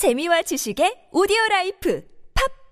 재미와 지식의 오디오 라이프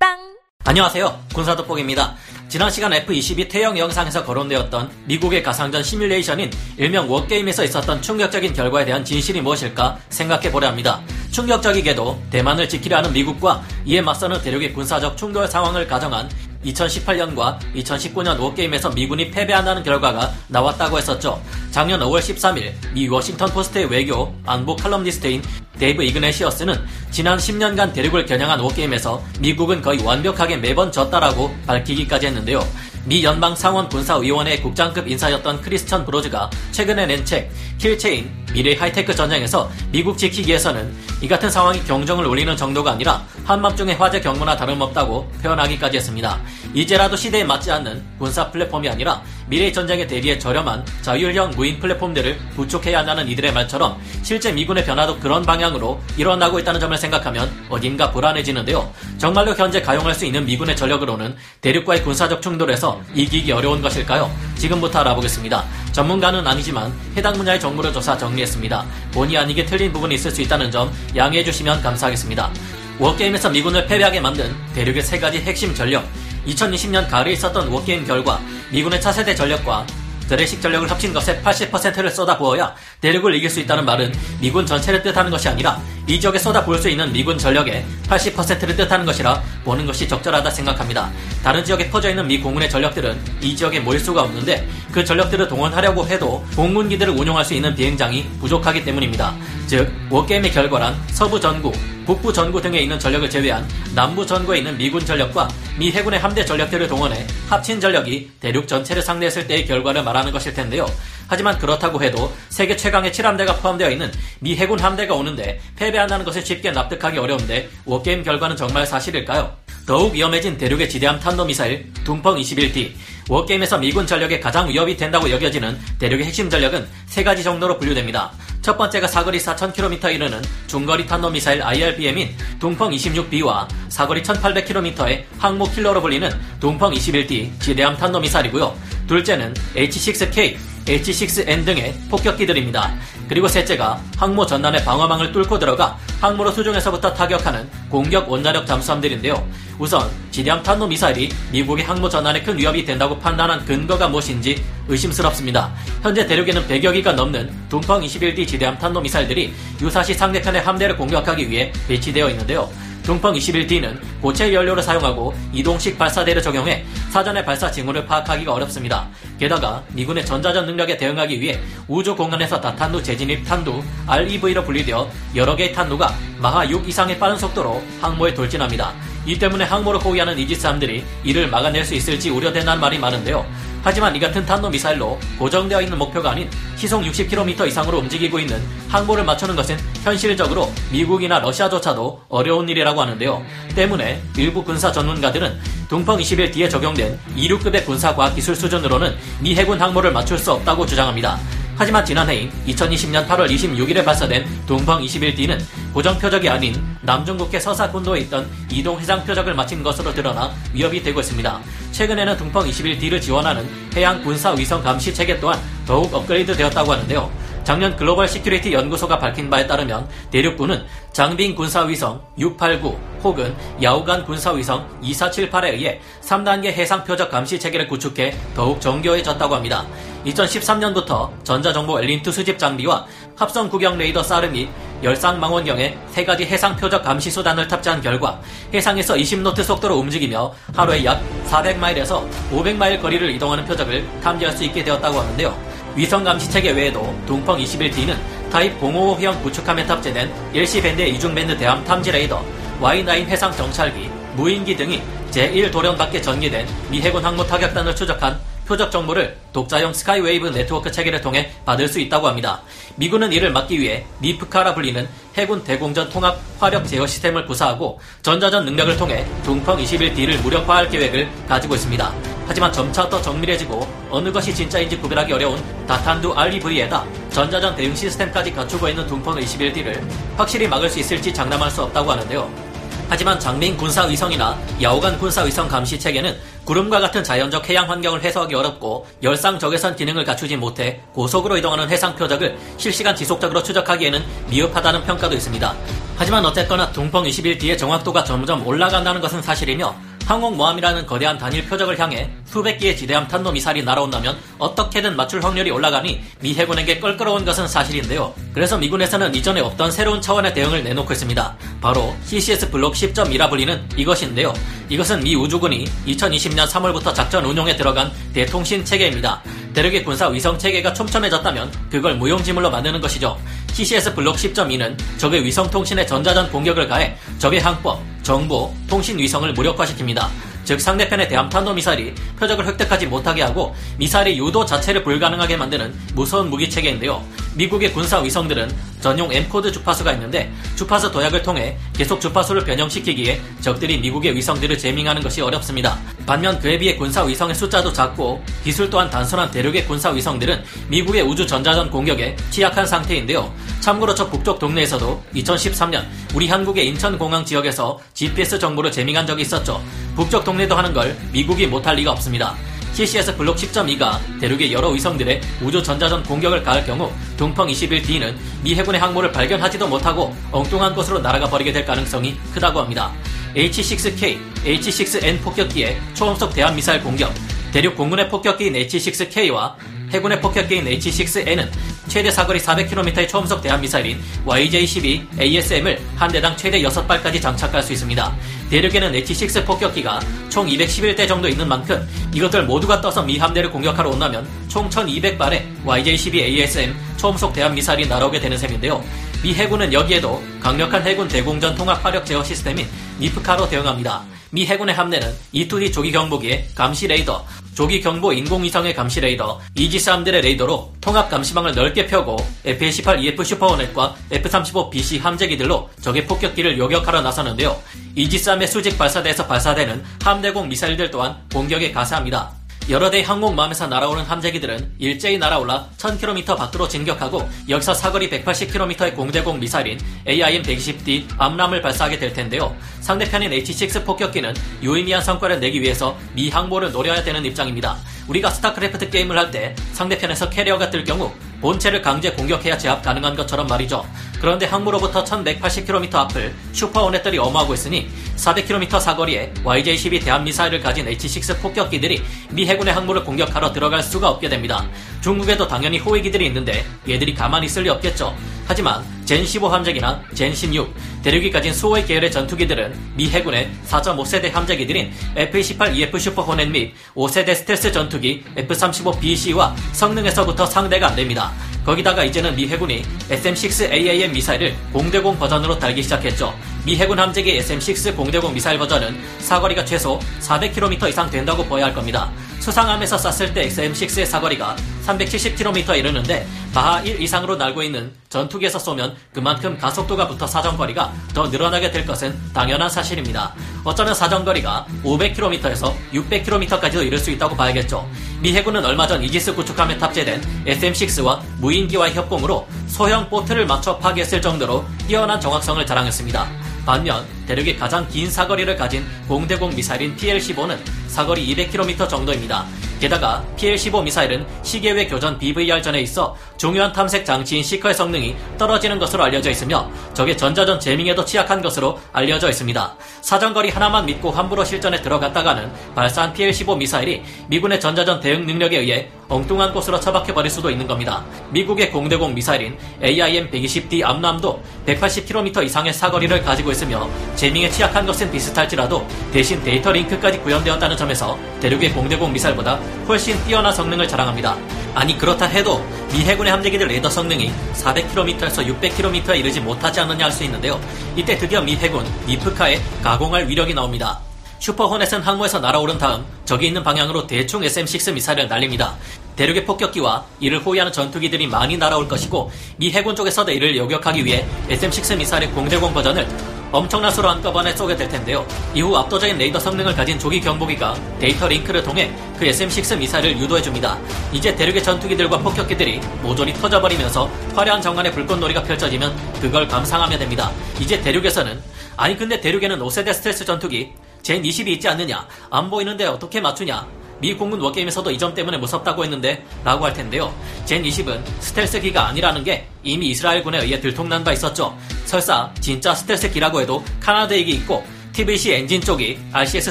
팟빵 안녕하세요. 군사돋보기입니다. 지난 시간 F-22 퇴역 영상에서 거론되었던 미국의 가상전 시뮬레이션인 일명 워게임에서 있었던 충격적인 결과에 대한 진실이 무엇일까 생각해 보려 합니다. 충격적이게도 대만을 지키려 하는 미국과 이에 맞서는 대륙의 군사적 충돌 상황을 가정한 2018년과 2019년 워게임에서 미군이 패배한다는 결과가 나왔다고 했었죠. 작년 5월 13일 미 워싱턴 포스트의 외교 안보 칼럼니스트인 데이브 이그네시어스는 지난 10년간 대륙을 겨냥한 워게임에서 미국은 거의 완벽하게 매번 졌다라고 밝히기까지 했는데요. 미 연방 상원 군사위원회 국장급 인사였던 크리스천 브로즈가 최근에 낸 책 킬체인 미래 하이테크 전쟁에서 미국 지키기 위해서는 이 같은 상황이 경종을 울리는 정도가 아니라 한밤중의 화재 경보나 다름없다고 표현하기까지 했습니다. 이제라도 시대에 맞지 않는 군사 플랫폼이 아니라 미래 전쟁에 대비해 저렴한 자율형 무인 플랫폼들을 구축해야 한다는 이들의 말처럼 실제 미군의 변화도 그런 방향으로 일어나고 있다는 점을 생각하면 어딘가 불안해지는데요. 정말로 현재 가용할 수 있는 미군의 전력으로는 대륙과의 군사적 충돌에서 이기기 어려운 것일까요? 지금부터 알아보겠습니다. 전문가는 아니지만 해당 분야의 정보를 조사 정리했습니다. 본의 아니게 틀린 부분이 있을 수 있다는 점 양해해 주시면 감사하겠습니다. 워게임에서 미군을 패배하게 만든 대륙의 세 가지 핵심 전력. 2020년 가을에 있었던 워게임 결과 미군의 차세대 전력과 드레식 전력을 합친 것에 80%를 쏟아부어야 대륙을 이길 수 있다는 말은 미군 전체를 뜻하는 것이 아니라 이 지역에 쏟아부을 수 있는 미군 전력의 80%를 뜻하는 것이라 보는 것이 적절하다 생각합니다. 다른 지역에 퍼져 있는 미 공군의 전력들은 이 지역에 모일 수가 없는데 그 전력들을 동원하려고 해도 공군기들을 운용할 수 있는 비행장이 부족하기 때문입니다. 즉, 워게임의 결과란 서부 전구, 북부 전구 등에 있는 전력을 제외한 남부 전구에 있는 미군 전력과 미 해군의 함대 전력들을 동원해 합친 전력이 대륙 전체를 상대했을 때의 결과를 말하는 것일 텐데요. 하지만 그렇다고 해도 세계 최강의 7함대가 포함되어 있는 미 해군 함대가 오는데 패배한다는 것을 쉽게 납득하기 어려운데 워게임 결과는 정말 사실일까요? 더욱 위험해진 대륙의 지대함 탄도미사일 둥펑 21D 워게임에서 미군 전력에 가장 위협이 된다고 여겨지는 대륙의 핵심 전력은 세 가지 정도로 분류됩니다. 첫 번째가 사거리 4,000km 이르는 중거리 탄도미사일 IRBM인 둥펑 26B와 사거리 1,800km의 항모 킬러로 불리는 둥펑 21D 지대함 탄도미사일이고요. 둘째는 H6K, H6N 등의 폭격기들입니다. 그리고 셋째가 항모 전단의 방어망을 뚫고 들어가 항모로 수중에서부터 타격하는 공격 원자력 잠수함들인데요. 우선 지대함 탄도 미사일이 미국의 항모 전단에 큰 위협이 된다고 판단한 근거가 무엇인지 의심스럽습니다. 현재 대륙에는 100여 기가 넘는 둥펑 21D 지대함 탄도 미사일들이 유사시 상대편의 함대를 공격하기 위해 배치되어 있는데요. 둥펑 21D는 고체 연료를 사용하고 이동식 발사대를 적용해 사전에 발사 징후를 파악하기가 어렵습니다. 게다가 미군의 전자전 능력에 대응하기 위해 우주 공간에서 다탄두 재진입 탄두 REV로 분리되어 여러 개의 탄두가 마하 6 이상의 빠른 속도로 항모에 돌진합니다. 이 때문에 항모를 포위하는 이지스함들이 이를 막아낼 수 있을지 우려된다는 말이 많은데요. 하지만 이 같은 탄도 미사일로 고정되어 있는 목표가 아닌 시속 60km 이상으로 움직이고 있는 항모를 맞추는 것은 현실적으로 미국이나 러시아조차도 어려운 일이라고 하는데요. 때문에 일부 군사 전문가들은 둥펑 21D에 적용된 2류급의 군사과학기술 수준으로는 미 해군 항모를 맞출 수 없다고 주장합니다. 하지만 지난해인 2020년 8월 26일에 발사된 둥펑 21D는 고정 표적이 아닌 남중국해 서사군도에 있던 이동 해상 표적을 맞춘 것으로 드러나 위협이 되고 있습니다. 최근에는 둥펑 21D를 지원하는 해양 군사 위성 감시 체계 또한 더욱 업그레이드 되었다고 하는데요. 작년 글로벌 시큐리티 연구소가 밝힌 바에 따르면 대륙부는 젠빙 군사위성 689 혹은 야오간 군사위성 2478에 의해 3단계 해상 표적 감시 체계를 구축해 더욱 정교해졌다고 합니다. 2013년부터 전자정보 ELINT 수집 장비와 합성 구경 레이더 SAR 및 열상 망원경에 세 가지 해상 표적 감시 수단을 탑재한 결과 해상에서 20노트 속도로 움직이며 하루에 약 400마일에서 500마일 거리를 이동하는 표적을 탐지할 수 있게 되었다고 하는데요. 위성 감시 체계 외에도 둥펑 21D는 타입 055형 구축함에 탑재된 일시밴드 이중 밴드 대함 탐지 레이더, Y9 해상 정찰기, 무인기 등이 제1 도련 밖에 전개된 미 해군 항모 타격단을 추적한 표적 정보를 독자용 skywave 네트워크 체계를 통해 받을 수 있다고 합니다. 미군은 이를 막기 위해 NIFC-CA라 불리는 해군 대공전 통합 화력 제어 시스템을 구사하고 전자전 능력을 통해 둥펑 21D를 무력화할 계획을 가지고 있습니다. 하지만 점차 더 정밀해지고 어느 것이 진짜인지 구별하기 어려운 다탄두 REV에다 전자전 대응 시스템까지 갖추고 있는 둥펑 21D를 확실히 막을 수 있을지 장담할 수 없다고 하는데요. 하지만 장민 군사위성이나 야오간 군사위성 감시 체계는 구름과 같은 자연적 해양 환경을 해소하기 어렵고 열상 적외선 기능을 갖추지 못해 고속으로 이동하는 해상 표적을 실시간 지속적으로 추적하기에는 미흡하다는 평가도 있습니다. 하지만 어쨌거나 둥펑 21D의 정확도가 점점 올라간다는 것은 사실이며 항공모함이라는 거대한 단일 표적을 향해 수백 개의 지대함 탄도미사일이 날아온다면 어떻게든 맞출 확률이 올라가니 미 해군에게 껄끄러운 것은 사실인데요. 그래서 미군에서는 이전에 없던 새로운 차원의 대응을 내놓고 있습니다. 바로 CCS 블록 10.2라 불리는 이것인데요. 이것은 미 우주군이 2020년 3월부터 작전 운용에 들어간 대통신 체계입니다. 대륙의 군사 위성 체계가 촘촘해졌다면 그걸 무용지물로 만드는 것이죠. CCS 블록 10.2는 적의 위성 통신에 전자전 공격을 가해 적의 항법, 정보, 통신 위성을 무력화시킵니다. 즉 상대편의 대함 탄도미사일이 표적을 획득하지 못하게 하고 미사일의 유도 자체를 불가능하게 만드는 무서운 무기 체계인데요. 미국의 군사 위성들은 전용 M코드 주파수가 있는데 주파수 도약을 통해 계속 주파수를 변형시키기에 적들이 미국의 위성들을 제밍하는 것이 어렵습니다. 반면 그에 비해 군사 위성의 숫자도 작고 기술 또한 단순한 대륙의 군사 위성들은 미국의 우주 전자전 공격에 취약한 상태인데요. 참고로 저 북쪽 동네에서도 2013년 우리 한국의 인천공항 지역에서 GPS 정보를 제밍한 적이 있었죠. 북쪽 동네도 하는 걸 미국이 못할 리가 없습니다. CCS 블록 10.2가 대륙의 여러 위성들의 우주 전자전 공격을 가할 경우 둥펑 21D는 미 해군의 항모를 발견하지도 못하고 엉뚱한 곳으로 날아가 버리게 될 가능성이 크다고 합니다. H-6K, H-6N 폭격기의 초음속 대한 미사일 공격, 대륙 공군의 폭격기인 H-6K와 해군의 폭격기인 H-6N은 최대 사거리 400km의 초음속 대한미사일인 YJ-12 ASM을 한 대당 최대 6발까지 장착할 수 있습니다. 대륙에는 H-6 폭격기가 총 211대 정도 있는 만큼 이것들 모두가 떠서 미 함대를 공격하러 온다면 총 1200발의 YJ-12 ASM 초음속 대한미사일이 날아오게 되는 셈인데요. 미 해군은 여기에도 강력한 해군 대공전 통합 화력 제어 시스템인 NIFC-CA로 대응합니다. 미 해군의 함대는 E2D 조기 경보기에 감시 레이더, 조기 경보 인공위성의 감시 레이더, 이지스함들의 레이더로 통합 감시망을 넓게 펴고 F-18 EF 슈퍼호넷과 F-35BC 함재기들로 적의 폭격기를 요격하러 나서는데요. 이지스함의 수직 발사대에서 발사되는 함대공 미사일들 또한 공격에 가세합니다. 여러 대의 항공모함에서 날아오는 함재기들은 일제히 날아올라 1000km 밖으로 진격하고 여기서 사거리 180km의 공대공 미사일인 AIM-120D AMRAAM을 발사하게 될 텐데요. 상대편인 H-6 폭격기는 유의미한 성과를 내기 위해서 미 항모를 노려야 되는 입장입니다. 우리가 스타크래프트 게임을 할 때 상대편에서 캐리어가 뜰 경우 본체를 강제 공격해야 제압 가능한 것처럼 말이죠. 그런데 항모로부터 1180km 앞을 슈퍼호넷들이 엄호하고 있으니 400km 사거리에 YJ-12 대함미사일을 가진 H-6 폭격기들이 미 해군의 항모를 공격하러 들어갈 수가 없게 됩니다. 중국에도 당연히 호위기들이 있는데 얘들이 가만히 있을 리 없겠죠. 하지만 젠15 함재기나 젠16, 대륙이 가진 수호의 계열의 전투기들은 미 해군의 4.5세대 함재기들인 F-28EF 슈퍼호넷 및 5세대 스텔스 전투기 F-35BC와 성능에서부터 상대가 안됩니다. 거기다가 이제는 미 해군이 SM-6AAM 미사일을 공대공 버전으로 달기 시작했죠. 미 해군 함재기 SM-6 공대공 미사일 버전은 사거리가 최소 400km 이상 된다고 보아야 할 겁니다. 수상함에서 쐈을 때 SM-6의 사거리가 370km에 이르는데 마하 1 이상으로 날고 있는 전투기에서 쏘면 그만큼 가속도가 붙어 사정거리가 더 늘어나게 될 것은 당연한 사실입니다. 어쩌면 사정거리가 500km에서 600km까지도 이를 수 있다고 봐야겠죠. 미 해군은 얼마 전 이지스 구축함에 탑재된 SM-6와 무인기와의 협공으로 소형 보트를 맞춰 파괴했을 정도로 뛰어난 정확성을 자랑했습니다. 반면 대륙의 가장 긴 사거리를 가진 공대공 미사일인 PL-15는 사거리 200km 정도입니다. 게다가 PL-15 미사일은 시계외 교전 BVR 전에 있어 중요한 탐색 장치인 시커의 성능이 떨어지는 것으로 알려져 있으며 적의 전자전 제밍에도 취약한 것으로 알려져 있습니다. 사정거리 하나만 믿고 함부로 실전에 들어갔다가는 발사한 PL-15 미사일이 미군의 전자전 대응 능력에 의해 엉뚱한 곳으로 처박혀버릴 수도 있는 겁니다. 미국의 공대공 미사일인 AIM-120D 암람도 180km 이상의 사거리를 가지고 있으며 jamming에 취약한 것은 비슷할지라도 대신 데이터 링크까지 구현되었다는 점에서 대륙의 공대공 미사일보다 훨씬 뛰어난 성능을 자랑합니다. 아니 그렇다 해도 미 해군의 함재기들 레이더 성능이 400km에서 600km에 이르지 못하지 않느냐 할 수 있는데요. 이때 드디어 미 해군 NIFC-CA에 가공할 위력이 나옵니다. 슈퍼 호넷은 항모에서 날아오른 다음 적이 있는 방향으로 대충 SM-6 미사일을 날립니다. 대륙의 폭격기와 이를 호위하는 전투기들이 많이 날아올 것이고 미 해군 쪽에서도 이를 요격하기 위해 SM-6 미사일의 공대공 버전을 엄청난 수로 한꺼번에 쏘게 될 텐데요. 이후 압도적인 레이더 성능을 가진 조기 경보기가 데이터 링크를 통해 그 SM-6 미사일을 유도해줍니다. 이제 대륙의 전투기들과 폭격기들이 모조리 터져버리면서 화려한 장관의 불꽃놀이가 펼쳐지면 그걸 감상하면 됩니다. 이제 대륙에서는 아니 근데 대륙에는 5세대 스텔스 전투기 젠 20이 있지 않느냐? 안 보이는데 어떻게 맞추냐? 미 공군 워게임에서도 이 점 때문에 무섭다고 했는데 라고 할 텐데요. 젠 20은 스텔스기가 아니라는 게 이미 이스라엘군에 의해 들통난 바 있었죠. 설사 진짜 스텔스기라고 해도 카나드익이 있고 TVC 엔진 쪽이 RCS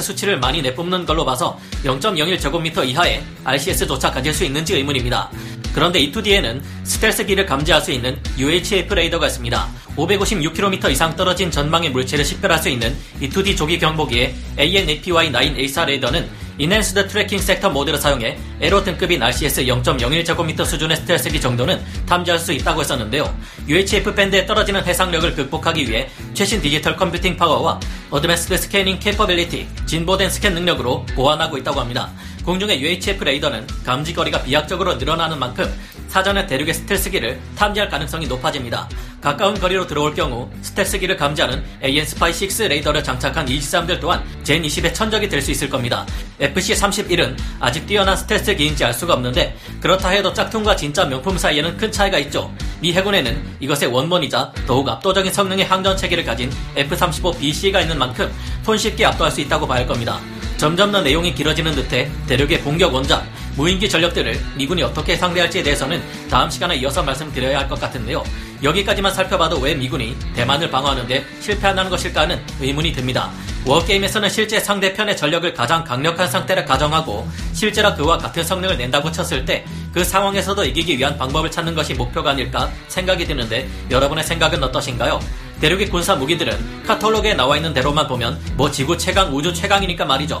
수치를 많이 내뿜는 걸로 봐서 0.01제곱미터 이하의 RCS조차 가질 수 있는지 의문입니다. 그런데 E2D에는 스텔스기를 감지할 수 있는 UHF 레이더가 있습니다. 556km 이상 떨어진 전방의 물체를 식별할 수 있는 E2D 조기 경보기의 ANAPY-9A4 레이더는 enhanced tracking sector 모드를 사용해 에로 등급인 RCS 0.01제곱미터 수준의 스텔스기 정도는 탐지할 수 있다고 했었는데요. UHF 밴드의 떨어지는 해상력을 극복하기 위해 최신 디지털 computing power와 advanced scanning capability, 진보된 스캔 능력으로 보완하고 있다고 합니다. 공중의 UHF 레이더는 감지거리가 비약적으로 늘어나는 만큼 사전에 대륙의 스텔스기를 탐지할 가능성이 높아집니다. 가까운 거리로 들어올 경우 스텔스기를 감지하는 AN/SPY-6 레이더를 장착한 23들 또한 젠 20의 천적이 될 수 있을 겁니다. FC31은 아직 뛰어난 스텔스기인지 알 수가 없는데 그렇다 해도 짝퉁과 진짜 명품 사이에는 큰 차이가 있죠. 미 해군에는 이것의 원본이자 더욱 압도적인 성능의 항전 체계를 가진 F-35BC가 있는 만큼 손쉽게 압도할 수 있다고 봐야 할 겁니다. 점점 더 내용이 길어지는 듯해 대륙의 공격 원작, 무인기 전력들을 미군이 어떻게 상대할지에 대해서는 다음 시간에 이어서 말씀드려야 할 것 같은데요. 여기까지만 살펴봐도 왜 미군이 대만을 방어하는데 실패한다는 것일까 하는 의문이 듭니다. 워게임에서는 실제 상대편의 전력을 가장 강력한 상태를 가정하고 실제로 그와 같은 성능을 낸다고 쳤을 때 그 상황에서도 이기기 위한 방법을 찾는 것이 목표가 아닐까 생각이 드는데 여러분의 생각은 어떠신가요? 대륙의 군사 무기들은 카탈로그에 나와 있는 대로만 보면 뭐 지구 최강 우주 최강이니까 말이죠.